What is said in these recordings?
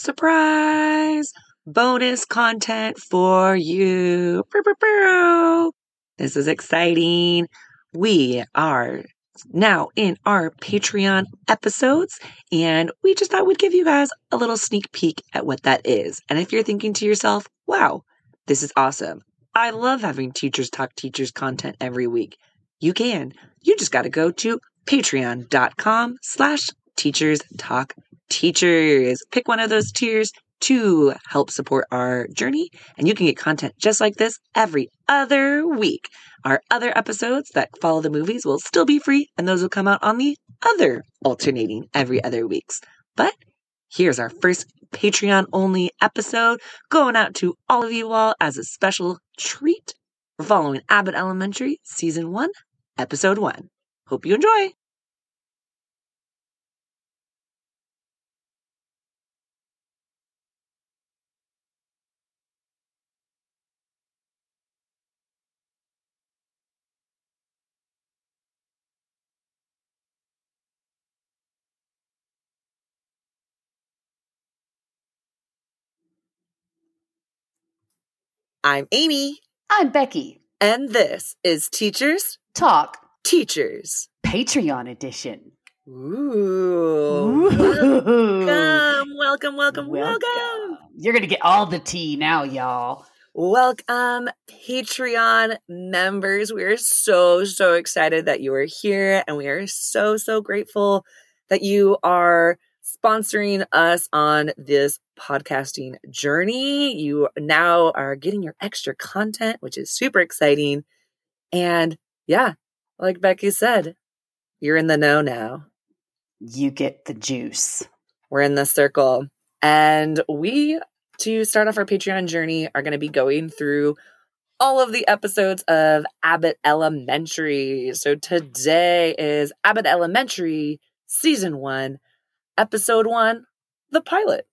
surprise bonus content for you. This is exciting. We are now in our Patreon episodes, and we just thought we'd give you guys a little sneak peek at what that is. And if you're thinking to yourself, wow, this is awesome. I love having Teachers Talk Teachers content every week. You can. You just got to go to patreon.com slash teachers talk teachers. Pick one of those tiers to help support our journey, and you can get content just like this every other week. Our other episodes that follow the movies will still be free, and those will come out on the other alternating every other weeks. But here's our first Patreon only episode going out to all of you all as a special treat. We're following Abbott Elementary, Season 1, Episode 1. Hope you enjoy! I'm Amy, I'm Becky. and this is Teachers Talk Teachers. Patreon edition. Ooh. Ooh. Welcome, welcome, welcome, welcome. You're going to get all the tea now, y'all. Welcome, Patreon members. We are so, so excited that you are here, and we are so, so grateful that you are sponsoring us on this podcasting journey. You now are getting your extra content, which is super exciting. And yeah, like Becky said, you're in the know now. You get the juice. We're in the circle. And we, to start off our Patreon journey, are going to be going through all of the episodes of Abbott Elementary. So today is Abbott Elementary, Season 1, Episode 1, The Pilot.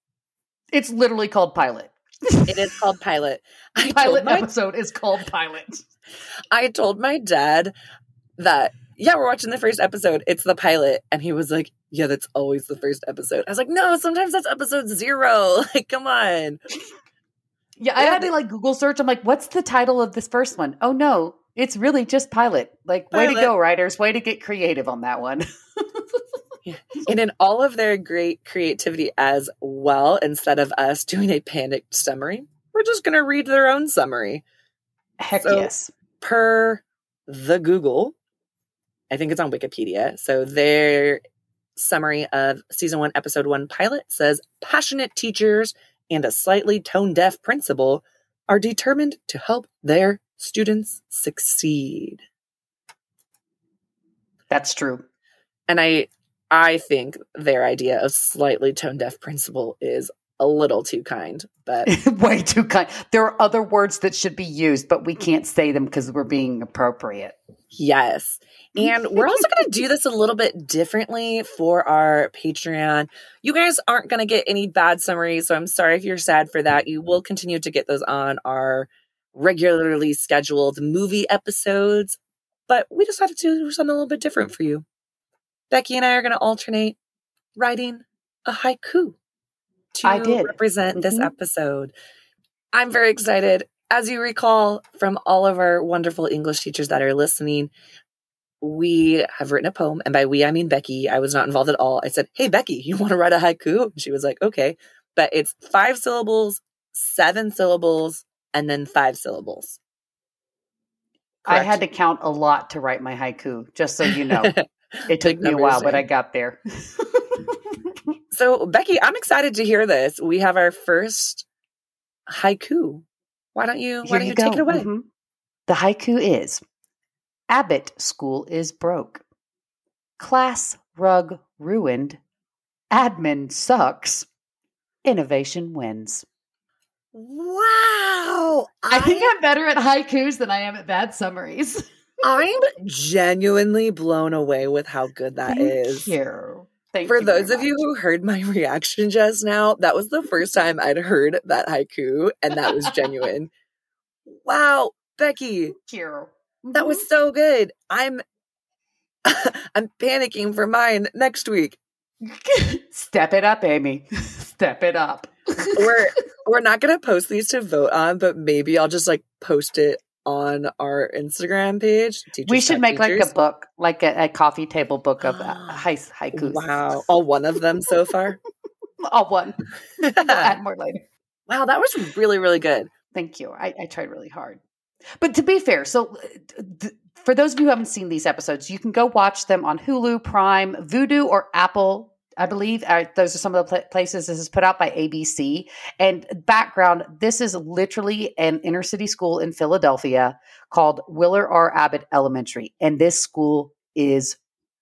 It's literally called Pilot. It is called Pilot. I Pilot my, episode is called Pilot. I told my dad that, yeah, we're watching the first episode. It's the pilot. And he was like, yeah, that's always the first episode. I was like, no, sometimes that's episode zero. Like, come on. Yeah, I had to like Google search. I'm like, what's the title of this first one? Oh no, it's really just Pilot. Like, way to go, writers. Way to get creative on that one. and in all of their great creativity as well, instead of us doing a panicked summary, we're just going to read their own summary Heck So- yes. per the Google. I think it's on Wikipedia. So their summary of season one, episode one pilot says passionate teachers and a slightly tone deaf principal are determined to help their students succeed. That's true. And I I think their idea of slightly tone deaf principal is a little too kind, but Way too kind. There are other words that should be used, but we can't say them because we're being appropriate. Yes. And we're also going to do this a little bit differently for our Patreon. You guys aren't going to get any bad summaries, so I'm sorry if you're sad for that. You will continue to get those on our regularly scheduled movie episodes, but we decided to do something a little bit different for you. Becky and I are going to alternate writing a haiku to I did. represent this Mhm. episode. I'm very excited. As you recall from all of our wonderful English teachers that are listening, we have written a poem. And by we, I mean Becky. I was not involved at all. I said, Hey, Becky, you want to write a haiku? And she was like, Okay. But it's five syllables, seven syllables, and then five syllables. I had to count a lot to write my haiku, just so you know. It took me a while, but. I got there. So, Becky, I'm excited to hear this. We have our first haiku. Why don't you? Why Here don't you, take it away? Mhm. The haiku is Abbott School is broke. Class rug ruined. Admin sucks. Innovation wins. Wow! I think I'm better at haikus than I am at bad summaries. I'm genuinely blown away with how good that Thank is. you. Thank For you those of you who heard my reaction just now, that was the first time I'd heard that haiku, and that was genuine. wow, Becky, Thank you. that was mm-hmm. so good. I'm I'm panicking for mine next week. Step it up, Amy. Step it up. we're we're not gonna post these to vote on, but maybe I'll just like post it on our Instagram page. we should make like a book, like a, a, coffee table book of uh, haikus. Wow, all one of them so far. all one. we'll add more later. Wow, that was really really good. Thank you. I, I tried really hard. But to be fair, so th- for those of you who haven't seen these episodes, you can go watch them on Hulu, Prime, Vudu, or Apple I believe uh, those are some of the pl- places this is put out by ABC. And background this is literally an inner city school in Philadelphia called Willard R. Abbott Elementary. And this school is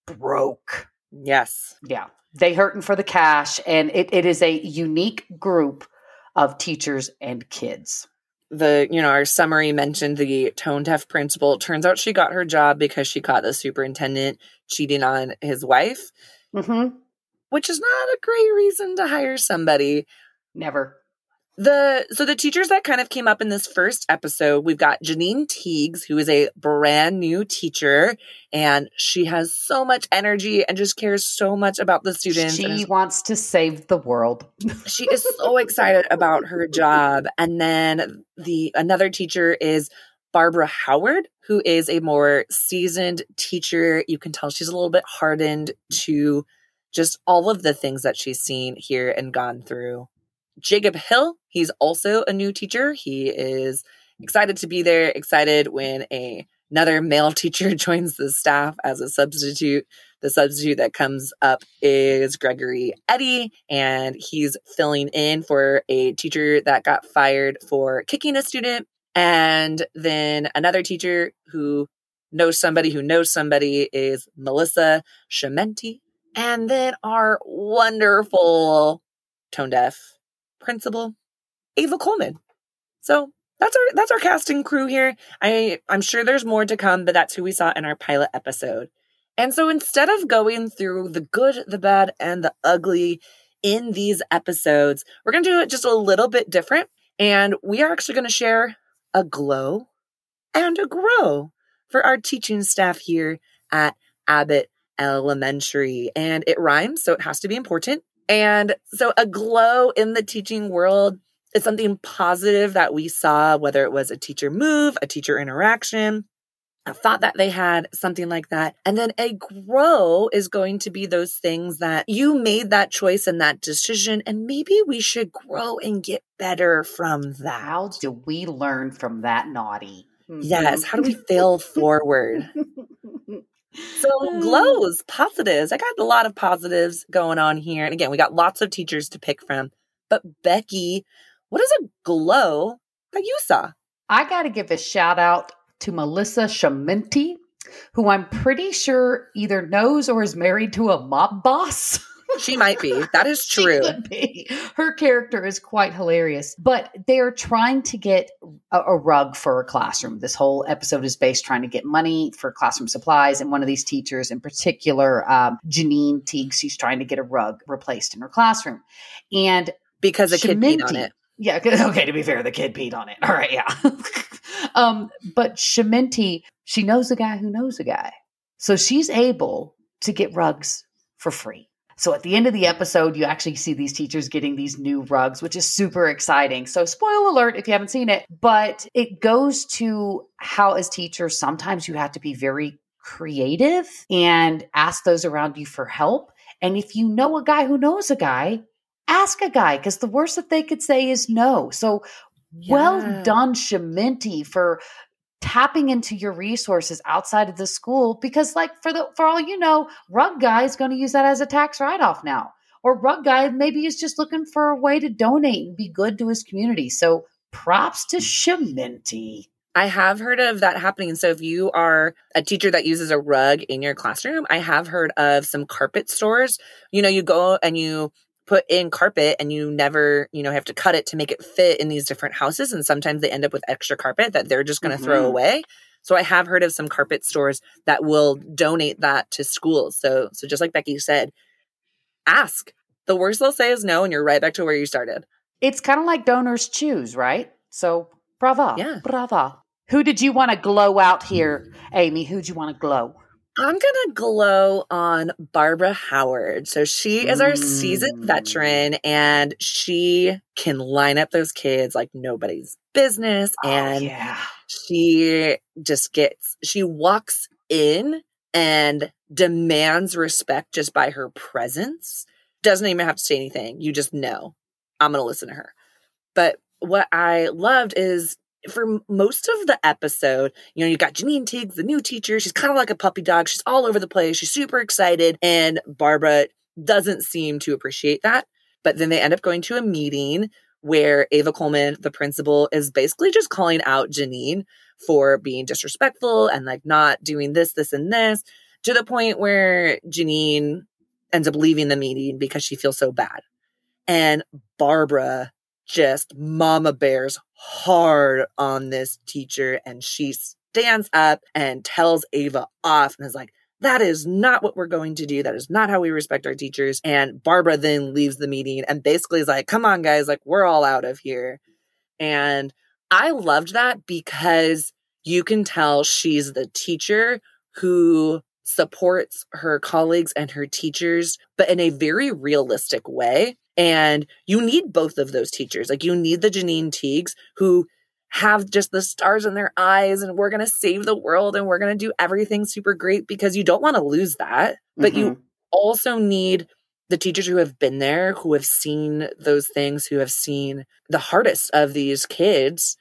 broke. Yes. Yeah. They hurting for the cash. And it, it is a unique group of teachers and kids. The, you know, our summary mentioned the tone deaf principal. Turns out she got her job because she caught the superintendent cheating on his wife. Mm-hmm which is not a great reason to hire somebody. Never. The so the teachers that kind of came up in this first episode, we've got Janine Teagues, who is a brand new teacher, and she has so much energy and just cares so much about the students. She wants to save the world. she is so excited about her job. And then the another teacher is Barbara Howard, who is a more seasoned teacher. You can tell she's a little bit hardened to just all of the things that she's seen here and gone through. Jacob Hill, he's also a new teacher. He is excited to be there, excited when a, another male teacher joins the staff as a substitute. The substitute that comes up is Gregory Eddie, and he's filling in for a teacher that got fired for kicking a student. And then another teacher who knows somebody who knows somebody is Melissa Schemmenti. And then our wonderful tone deaf principal, Ava Coleman. So that's our that's our casting crew here. I I'm sure there's more to come, but that's who we saw in our pilot episode. And so instead of going through the good, the bad, and the ugly in these episodes, we're going to do it just a little bit different. And we are actually going to share a glow and a grow for our teaching staff here at Abbott elementary and it rhymes, so it has to be important. And so a glow in the teaching world is something positive that we saw, whether it was a teacher move, a teacher interaction, a thought that they had, something like that. And then a grow is going to be those things that you made that choice and that decision, and maybe we should grow and get better from that. How do we learn from that naughty? Mm-hmm. Yes. How do we fail forward? So mm. glows, positives. I got a lot of positives going on here. And again, we got lots of teachers to pick from. But Becky, what is a glow that you saw? I got to give a shout out to Melissa Schemmenti, who I'm pretty sure either knows or is married to a mob boss. She might be. That is true. Her character is quite hilarious. But they're trying to get a, a, rug for a classroom. This whole episode is based trying to get money for classroom supplies. And one of these teachers, in particular, um, Janine Teagues, she's trying to get a rug replaced in her classroom. And because a kid peed on it. Yeah. Okay. To be fair, the kid peed on it. All right. Yeah. um, but Schemmenti, she knows a guy who knows a guy. So she's able to get rugs for free. So at the end of the episode, you actually see these teachers getting these new rugs, which is super exciting. So, spoil alert if you haven't seen it, but it goes to how, as teachers, sometimes you have to be very creative and ask those around you for help. And if you know a guy who knows a guy, ask a guy because the worst that they could say is no. So, yeah. well done, Schemmenti, for tapping into your resources outside of the school because like for the for all you know rug guy is going to use that as a tax write-off now or rug guy maybe is just looking for a way to donate and be good to his community so props to Schemmenti. I have heard of that happening. So if you are a teacher that uses a rug in your classroom, I have heard of some carpet stores. You know, you go and you put in carpet and you never, you know, have to cut it to make it fit in these different houses. And sometimes they end up with extra carpet that they're just going to mm-hmm. throw away. So I have heard of some carpet stores that will donate that to schools. So, so just like Becky said, ask. The worst they'll say is no, and you're right back to where you started. It's kind of like DonorsChoose, right? So, brava. Yeah. Brava. Who did you want to glow out here, Amy? Who'd you want to glow? I'm gonna glow on Barbara Howard. So she is our seasoned Mm. veteran and she can line up those kids like nobody's business. And oh, yeah. she just gets she walks in and demands respect just by her presence doesn't even have to say anything you just know i'm going to listen to her but what i loved is for most of the episode you know you've got janine teagues the new teacher. She's kind of like a puppy dog. She's all over the place. She's super excited. And barbara doesn't seem to appreciate that. But then they end up going to a meeting where ava coleman the principal is basically just calling out janine for being disrespectful and like not doing this, this, and this to the point where Janine ends up leaving the meeting because she feels so bad. And Barbara just mama bears hard on this teacher and she stands up and tells Ava off and is like, that is not what we're going to do. That is not how we respect our teachers. And Barbara then leaves the meeting and basically is like, come on, guys, like we're all out of here. And I loved that because you can tell she's the teacher who supports her colleagues and her teachers, but in a very realistic way. And you need both of those teachers. Like you need the Janine Teagues who have just the stars in their eyes and we're going to save the world and we're going to do everything super great because you don't want to lose that. But you Mhm. also need the teachers who have been there, who have seen those things, who have seen the hardest of these kids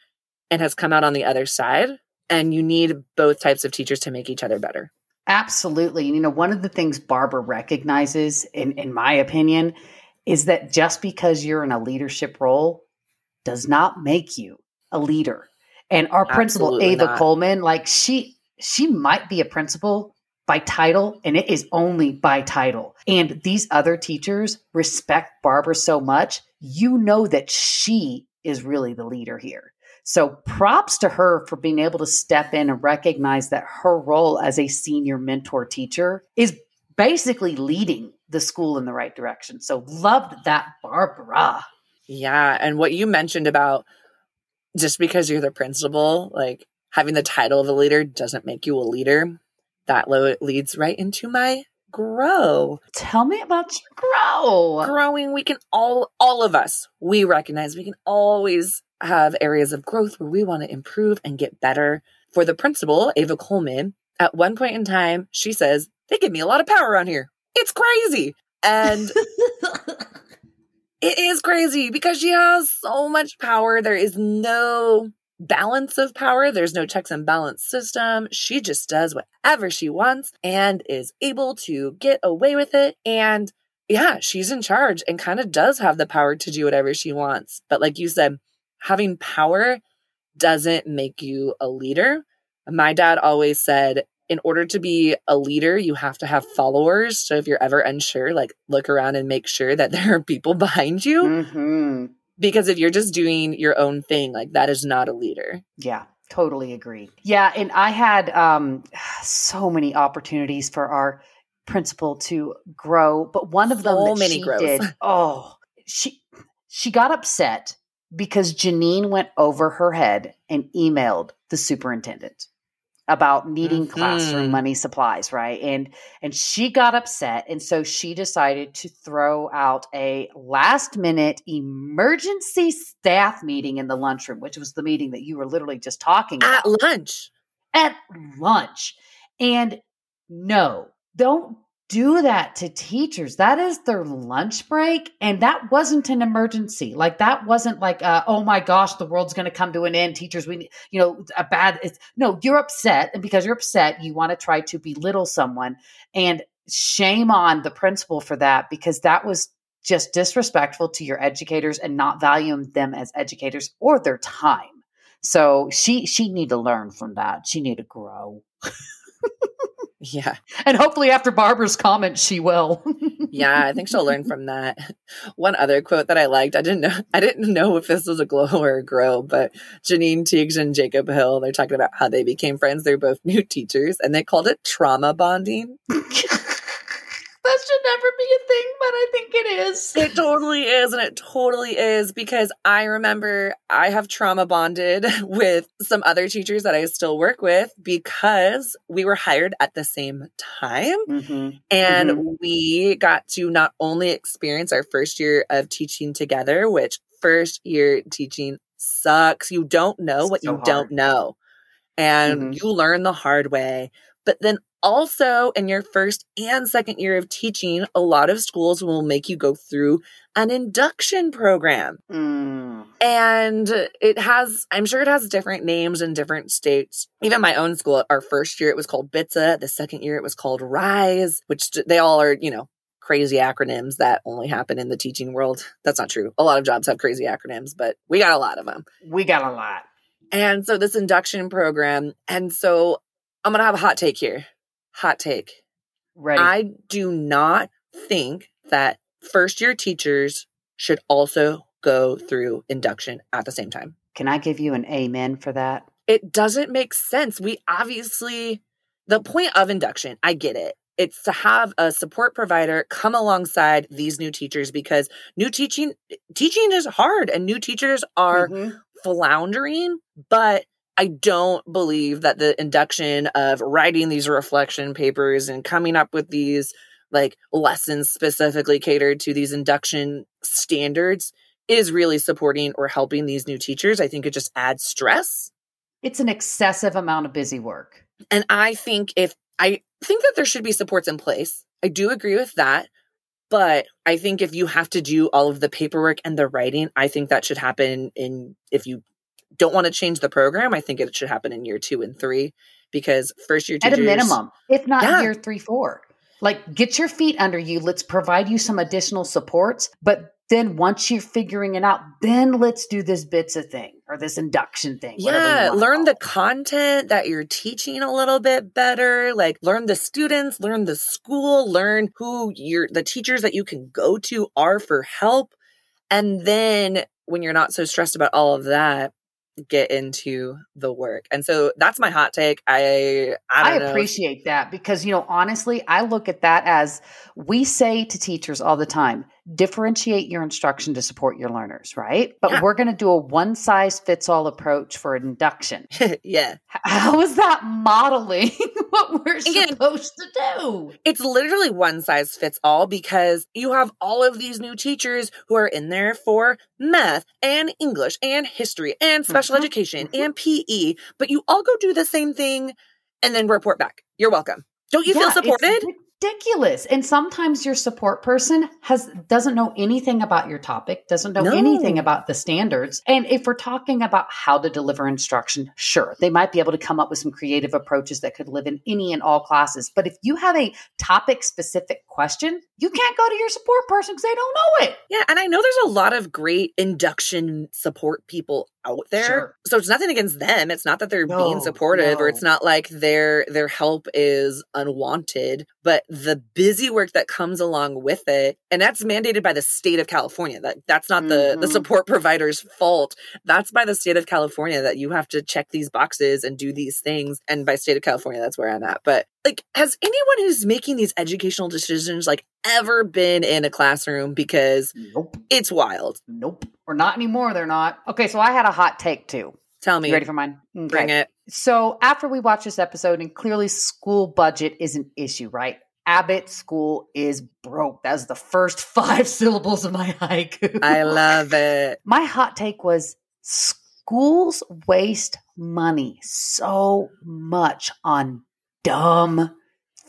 and has come out on the other side. And you need both types of teachers to make each other better. Absolutely. And you know, one of the things Barbara recognizes, in, in my opinion, is that just because you're in a leadership role does not make you a leader. And our principal, Ava not. Coleman, like she she might be a principal by title, and it is only by title. And these other teachers respect Barbara so much, you know that she is really the leader here. So props to her for being able to step in and recognize that her role as a senior mentor teacher is basically leading the school in the right direction. So loved that, Barbara. Yeah. And what you mentioned about just because you're the principal, like having the title of a leader doesn't make you a leader. That lo- leads right into my grow. Tell me about your grow. growing we can all all of us we recognize we can always have areas of growth where we want to improve and get better for the principal ava coleman at one point in time she says they give me a lot of power around here it's crazy. And it is crazy because she has so much power. There is no balance of power. There's no checks and balance system. She just does whatever she wants and is able to get away with it. And yeah, she's in charge and kind of does have the power to do whatever she wants. But like you said, having power doesn't make you a leader. My dad always said, in order to be a leader, you have to have followers. So if you're ever unsure, like look around and make sure that there are people behind you. hmm Because if you're just doing your own thing, like that is not a leader. Yeah, totally agree. Yeah, and I had um, so many opportunities for our principal to grow, but one of them So that many she growth. did, oh, she she got upset because Janine went over her head and emailed the superintendent about needing classroom Mhm. money supplies, right? And and she got upset and so she decided to throw out a last minute emergency staff meeting in the lunchroom, which was the meeting that you were literally just talking about At lunch. at lunch. And no, don't do that to teachers. That is their lunch break. And that wasn't an emergency. Like that wasn't like, uh, oh my gosh, the world's going to come to an end. Teachers, we, you know, a bad, it's, no, you're upset. And because you're upset, you want to try to belittle someone. And shame on the principal for that because that was just disrespectful to your educators and not valuing them as educators or their time. So she she need to learn from that. She need to grow. Yeah. And hopefully after Barbara's comment she will. Yeah, I think she'll learn from that. One other quote that I liked, I didn't know I didn't know if this was a glow or a grow, but Janine Teagues and Jacob Hill, they're talking about how they became friends. They're both new teachers and they called it trauma bonding. that should never be a thing, but I think it is. It totally is, and it totally is because I remember I have trauma bonded with some other teachers that I still work with because we were hired at the same time. Mm-hmm. And Mm-hmm. we got to not only experience our first year of teaching together, which first year teaching sucks. You don't know what So you don't know. And Mhm. you learn the hard way. But then also in your first and second year of teaching, a lot of schools will make you go through an induction program. Mm. And it has, I'm sure it has different names in different states. Even my own school, our first year it was called BTSA. The second year it was called RISE, which they all are, you know, crazy acronyms that only happen in the teaching world. That's not true. A lot of jobs have crazy acronyms, but we got a lot of them. We got a lot. And so this induction program, and so I'm going to have a hot take here. Hot take. Right. I do not think that first year teachers should also go through induction at the same time. Can I give you an amen for that? It doesn't make sense. We obviously, the point of induction, I get it. It's to have a support provider come alongside these new teachers because new teaching teaching is hard and new teachers are Mhm. floundering, but I don't believe that the induction of writing these reflection papers and coming up with these like lessons specifically catered to these induction standards is really supporting or helping these new teachers. I think it just adds stress. It's an excessive amount of busy work. And I think if I think that there should be supports in place, I do agree with that. But I think if you have to do all of the paperwork and the writing, I think that should happen in if you don't want to change the program, I think it should happen in year two and three because first year At a minimum, if not Yeah. year three, four. Like get your feet under you. Let's provide you some additional supports. But then once you're figuring it out, then let's do this bits of thing or this induction thing. Yeah, learn the content that you're teaching a little bit better. Like learn the students, learn the school, learn who your the teachers that you can go to are for help. And then when you're not so stressed about all of that, get into the work. And so that's my hot take. I I I, appreciate that because, you know, honestly, I look at that as we say to teachers all the time differentiate your instruction to support your learners, right? But Yeah. we're going to do a one size fits all approach for induction. yeah. How is that modeling what we're Again, supposed to do? It's literally one size fits all because you have all of these new teachers who are in there for math and English and history and special Mhm, education mhm. and PE, but you all go do the same thing and then report back. You're welcome. Don't you Yeah, feel supported? Ridiculous. And sometimes your support person has doesn't know anything about your topic, doesn't know No. anything about the standards. And if we're talking about how to deliver instruction, sure, they might be able to come up with some creative approaches that could live in any and all classes. But if you have a topic specific question, you can't go to your support person because they don't know it. Yeah, and I know there's a lot of great induction support people out there. Sure. So it's nothing against them. It's not that they're No, being supportive or it's not like their their help is unwanted, but the busy work that comes along with it, and that's mandated by the state of California. That that's not the the Mhm. support provider's fault. That's by the state of California that you have to check these boxes and do these things. And by state of California, that's where I'm at. But like has anyone who's making these educational decisions like ever been in a classroom because Nope. it's wild. Nope. Or not anymore, they're not. Okay, so I had a hot take too. Tell me. You ready for mine? Bring it. So after we watch this episode, and clearly school budget is an issue, right? Abbott School is broke. That's the first five syllables of my haiku. I love it. my hot take was schools waste money so much on dumb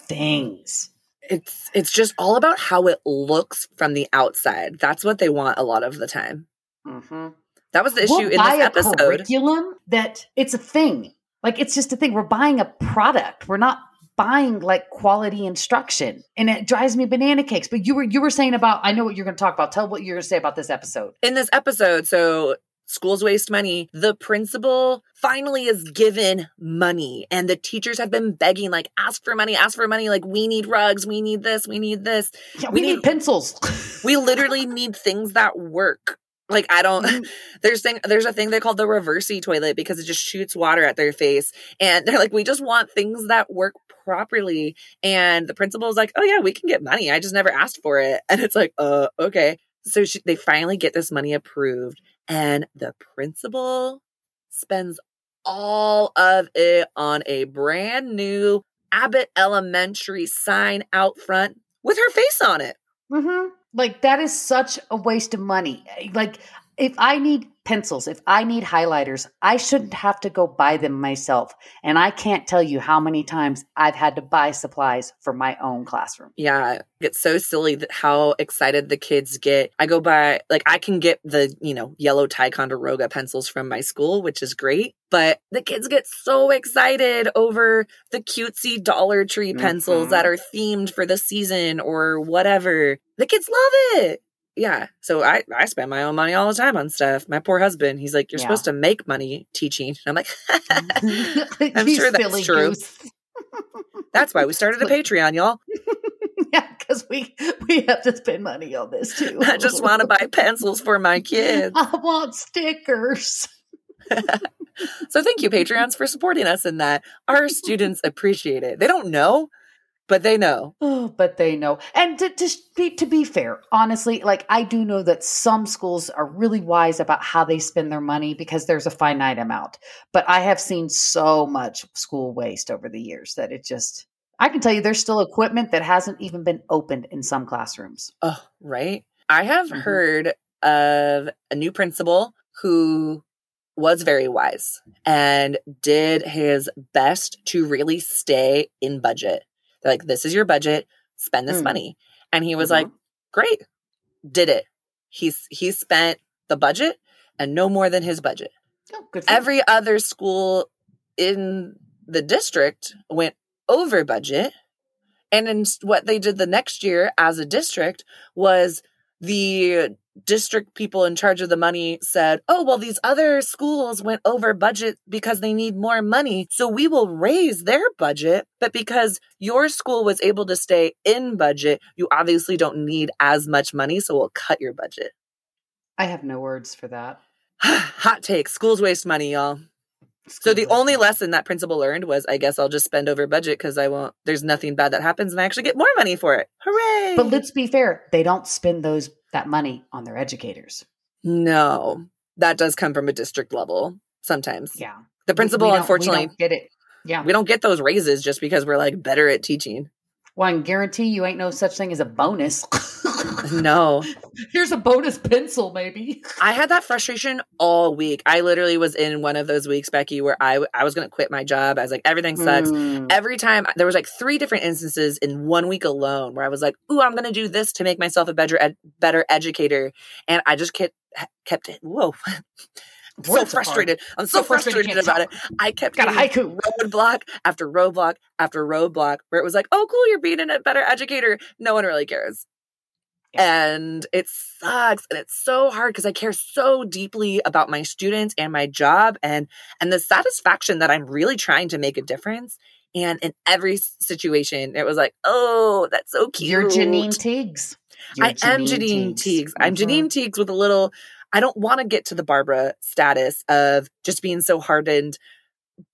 things. It's it's just all about how it looks from the outside. That's what they want a lot of the time. Mm-hmm. That was the issue we'll in buy this a episode. curriculum that it's a thing. Like it's just a thing. We're buying a product. We're not buying like quality instruction, and it drives me banana cakes. But you were you were saying about. I know what you're going to talk about. Tell what you're going to say about this episode. In this episode, so schools waste money. The principal finally is given money, and the teachers have been begging, like, ask for money, ask for money. Like, we need rugs, we need this, we need this. Yeah, We we, need, need- pencils. We literally need things that work. Like I don't Mhm. there's thing there's a thing they call the reversey toilet because it just shoots water at their face. And they're like, we just want things that work properly. And the principal's like, oh yeah, we can get money. I just never asked for it. And it's like, uh, okay. So she, they finally get this money approved, and the principal spends all of it on a brand new Abbott Elementary sign out front with her face on it. Mm-hmm. Like that is such a waste of money. Like if I need pencils, if I need highlighters, I shouldn't have to go buy them myself. And I can't tell you how many times I've had to buy supplies for my own classroom. Yeah, it's so silly that how excited the kids get. I go buy, like I can get the, you know, yellow Ticonderoga pencils from my school, which is great, but the kids get so excited over the cutesy Dollar Tree pencils Mhm. that are themed for the season or whatever. The kids love it. Yeah, so I I spend my own money all the time on stuff. My poor husband, he's like, "You're Yeah. supposed to make money teaching." And I'm like, I'm sure that's true. "That's why we started a Patreon, y'all." yeah, because we we have to spend money on this too. I just want to buy pencils for my kids. I want stickers. So thank you, Patreons, for supporting us in that. Our students appreciate it. They don't know, but they know. Oh, but they know. And to, to be to be fair, honestly, like I do know that some schools are really wise about how they spend their money because there's a finite amount. But I have seen so much school waste over the years that it just I can tell you there's still equipment that hasn't even been opened in some classrooms. Oh, right. I have Mhm. heard of a new principal who was very wise and did his best to really stay in budget. They're like, this is your budget, spend this Mm. money. And he was Mhm. like, great, did it. He's he spent the budget and no more than his budget. Oh, good for you. every other school in the district went over budget and then s- what they did the next year as a district was the district people in charge of the money said oh well these other schools went over budget because they need more money so we will raise their budget but because your school was able to stay in budget you obviously don't need as much money so we'll cut your budget I have no words for that. hot take schools waste money y'all So the only lesson that principal learned was, I guess I'll just spend over budget because I won't. There's nothing bad that happens, and I actually get more money for it. Hooray! But let's be fair, they don't spend those that money on their educators. no, that does come from a district level sometimes. Yeah. The principal, We don't- we unfortunately, don't get it. Yeah. we don't get those raises just because we're like better at teaching. Well, I can guarantee you ain't no such thing as a bonus. No, Here's a bonus pencil, maybe. I had that frustration all week. I literally was in one of those weeks, Becky, where I I was going to quit my job. I was like, everything sucks. Mm. every time there was like three different instances in one week alone where I was like, "Ooh, I'm going to do this to make myself a better ed- better educator," and I just kept kept it. Whoa, I'm so frustrated. I'm so, So frustrated, about it. I kept Got a haiku. roadblock after roadblock after roadblock where it was like, "Oh, cool, you're being a better educator." No one really cares. And it sucks and it's so hard because I care so deeply about my students and my job and and the satisfaction that I'm really trying to make a difference. And in every situation, it was like, oh, that's so cute. You're Janine Teagues. You're I am Janine Teagues. I'm Mhm. Janine Teagues with a little. I don't want to get to the Barbara status of just being so hardened,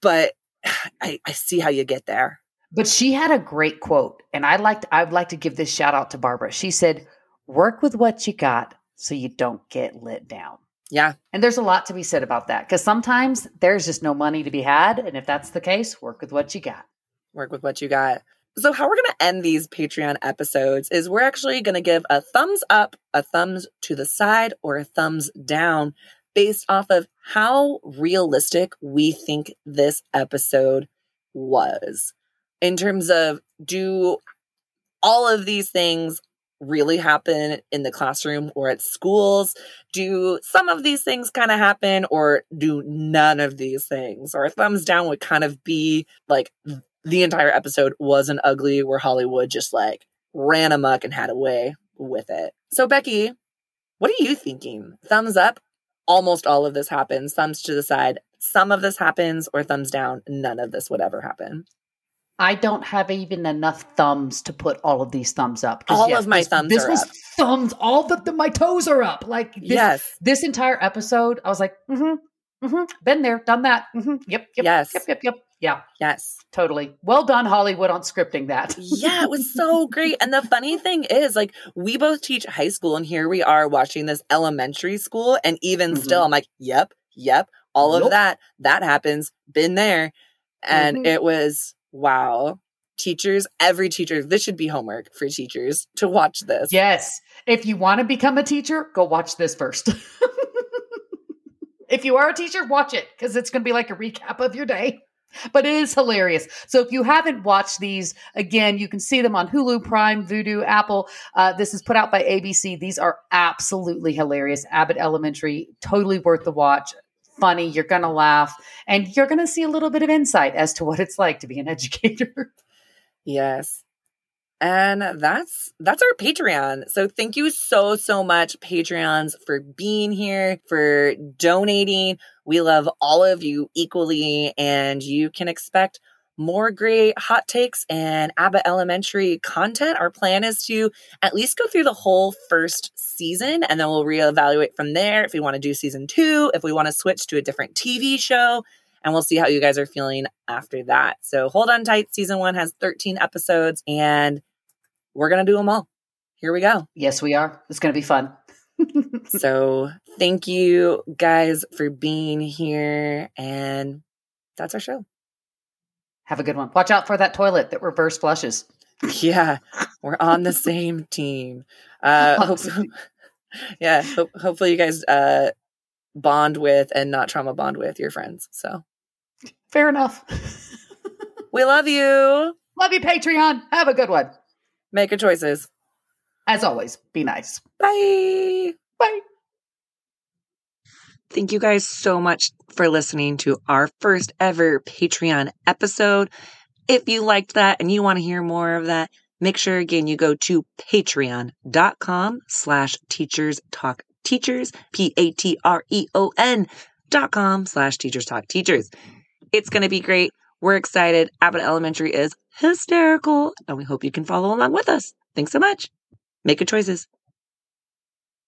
but I, I see how you get there. But she had a great quote, and I'd like to, I'd like to give this shout out to Barbara. She said, "Work with what you got, so you don't get let down." Yeah, And there's a lot to be said about that because sometimes there's just no money to be had, and if that's the case, work with what you got. work with what you got. So, how we're going to end these Patreon episodes is we're actually going to give a thumbs up, a thumbs to the side, or a thumbs down based off of how realistic we think this episode was. In terms of, do all of these things really happen in the classroom or at schools? Do some of these things kind of happen, or do none of these things? Or thumbs down would kind of be like, the entire episode wasn't ugly where Hollywood just like ran amok and had a way with it. So Becky, what are you thinking? Thumbs up? Almost all of this happens. Thumbs to the side. Some of this happens or thumbs down. None of this would ever happen. I don't have even enough thumbs to put all of these thumbs up. All of my this, thumbs This was up. thumbs. All the, the my toes are up. Like this, yes. this entire episode, I was like, mm-hmm, mm-hmm, been there, done that. Mm-hmm, yep, yep, Yes. yep, yep, yep. Yeah, Yes. totally. Well done, Hollywood, on scripting that. yeah, it was so great. And the funny thing is, like, we both teach high school, and here we are watching this elementary school. And even Mhm. still, I'm like, yep, yep, all of that, that happens, been there. And Mhm. it was, wow. Teachers, every teacher, this should be homework for teachers to watch this. Yes. If you want to become a teacher, go watch this first. if you are a teacher, watch it because it's going to be like a recap of your day. But it is hilarious. So if you haven't watched these, again, you can see them on Hulu, Prime, Vudu, Apple. Uh, this is put out by ABC. These are absolutely hilarious. Abbott Elementary, totally worth the watch. Funny, you're going to laugh, and you're going to see a little bit of insight as to what it's like to be an educator. Yes. And that's that's our Patreon. So thank you so so much Patreons for being here, for donating. We love all of you equally and you can expect more great hot takes and Abbott Elementary content. Our plan is to at least go through the whole first season and then we'll reevaluate from there if we want to do season 2, if we want to switch to a different TV show and we'll see how you guys are feeling after that. So hold on tight. Season one has 13 episodes, and we're going to do them all. Here we go. yes, we are. It's going to be fun. so thank you guys for being here. And that's our show. Have a good one. Watch out for that toilet that reverse flushes. Yeah, we're on the same team. Uh, hope, yeah, hope, hopefully you guys uh, bond with and not trauma bond with your friends. So Fair enough. we love you. Love you, Patreon. Have a good one. Make your choices. As always, be nice. Bye. Bye. Thank you guys so much for listening to our first ever Patreon episode. If you liked that and you want to hear more of that, make sure again you go to patreon.com slash teachers talk teachers, P A T R E O N dot com slash teachers talk teachers. It's going to be great. We're excited. Abbott Elementary is hysterical and we hope you can follow along with us. Thanks so much. Make good choices.